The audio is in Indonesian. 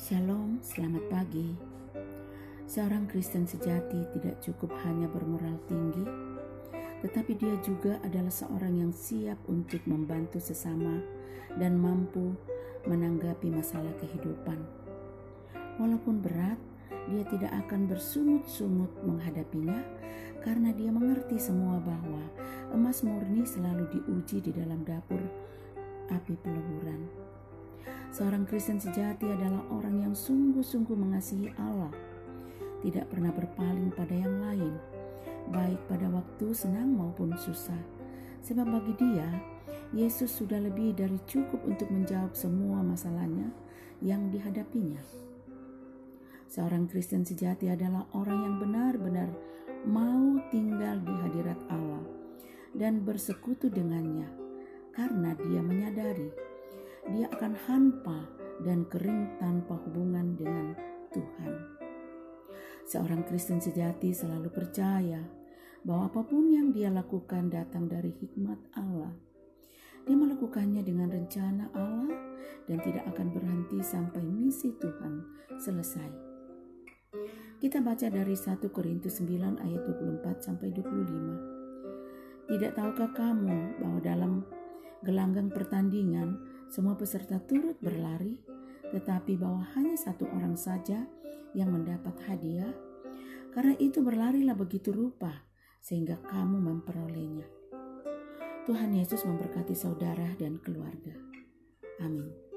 Shalom, selamat pagi. Seorang Kristen sejati tidak cukup hanya bermoral tinggi, tetapi dia juga adalah seorang yang siap untuk membantu sesama dan mampu menanggapi masalah kehidupan. Walaupun berat, dia tidak akan bersungut-sungut menghadapinya karena dia mengerti semua bahwa emas murni selalu diuji di dalam dapur api peleburan. Seorang Kristen sejati adalah orang yang sungguh-sungguh mengasihi Allah, tidak pernah berpaling pada yang lain, baik pada waktu senang maupun susah. Sebab bagi dia, Yesus sudah lebih dari cukup untuk menjawab semua masalahnya yang dihadapinya. Seorang Kristen sejati adalah orang yang benar-benar mau tinggal di hadirat Allah dan bersekutu dengannya, karena dia menyadari dia akan hampa dan kering tanpa hubungan dengan Tuhan. Seorang Kristen sejati selalu percaya bahwa apa pun yang dia lakukan datang dari hikmat Allah. Dia melakukannya dengan rencana Allah dan tidak akan berhenti sampai misi Tuhan selesai. Kita baca dari 1 Korintus 9 ayat 24 sampai 25. Tidak tahukah kamu bahwa dalam gelanggang pertandingan semua peserta turut berlari, tetapi bahwa hanya satu orang saja yang mendapat hadiah. Karena itu berlarilah begitu rupa sehingga kamu memperolehnya. Tuhan Yesus memberkati saudara dan keluarga. Amin.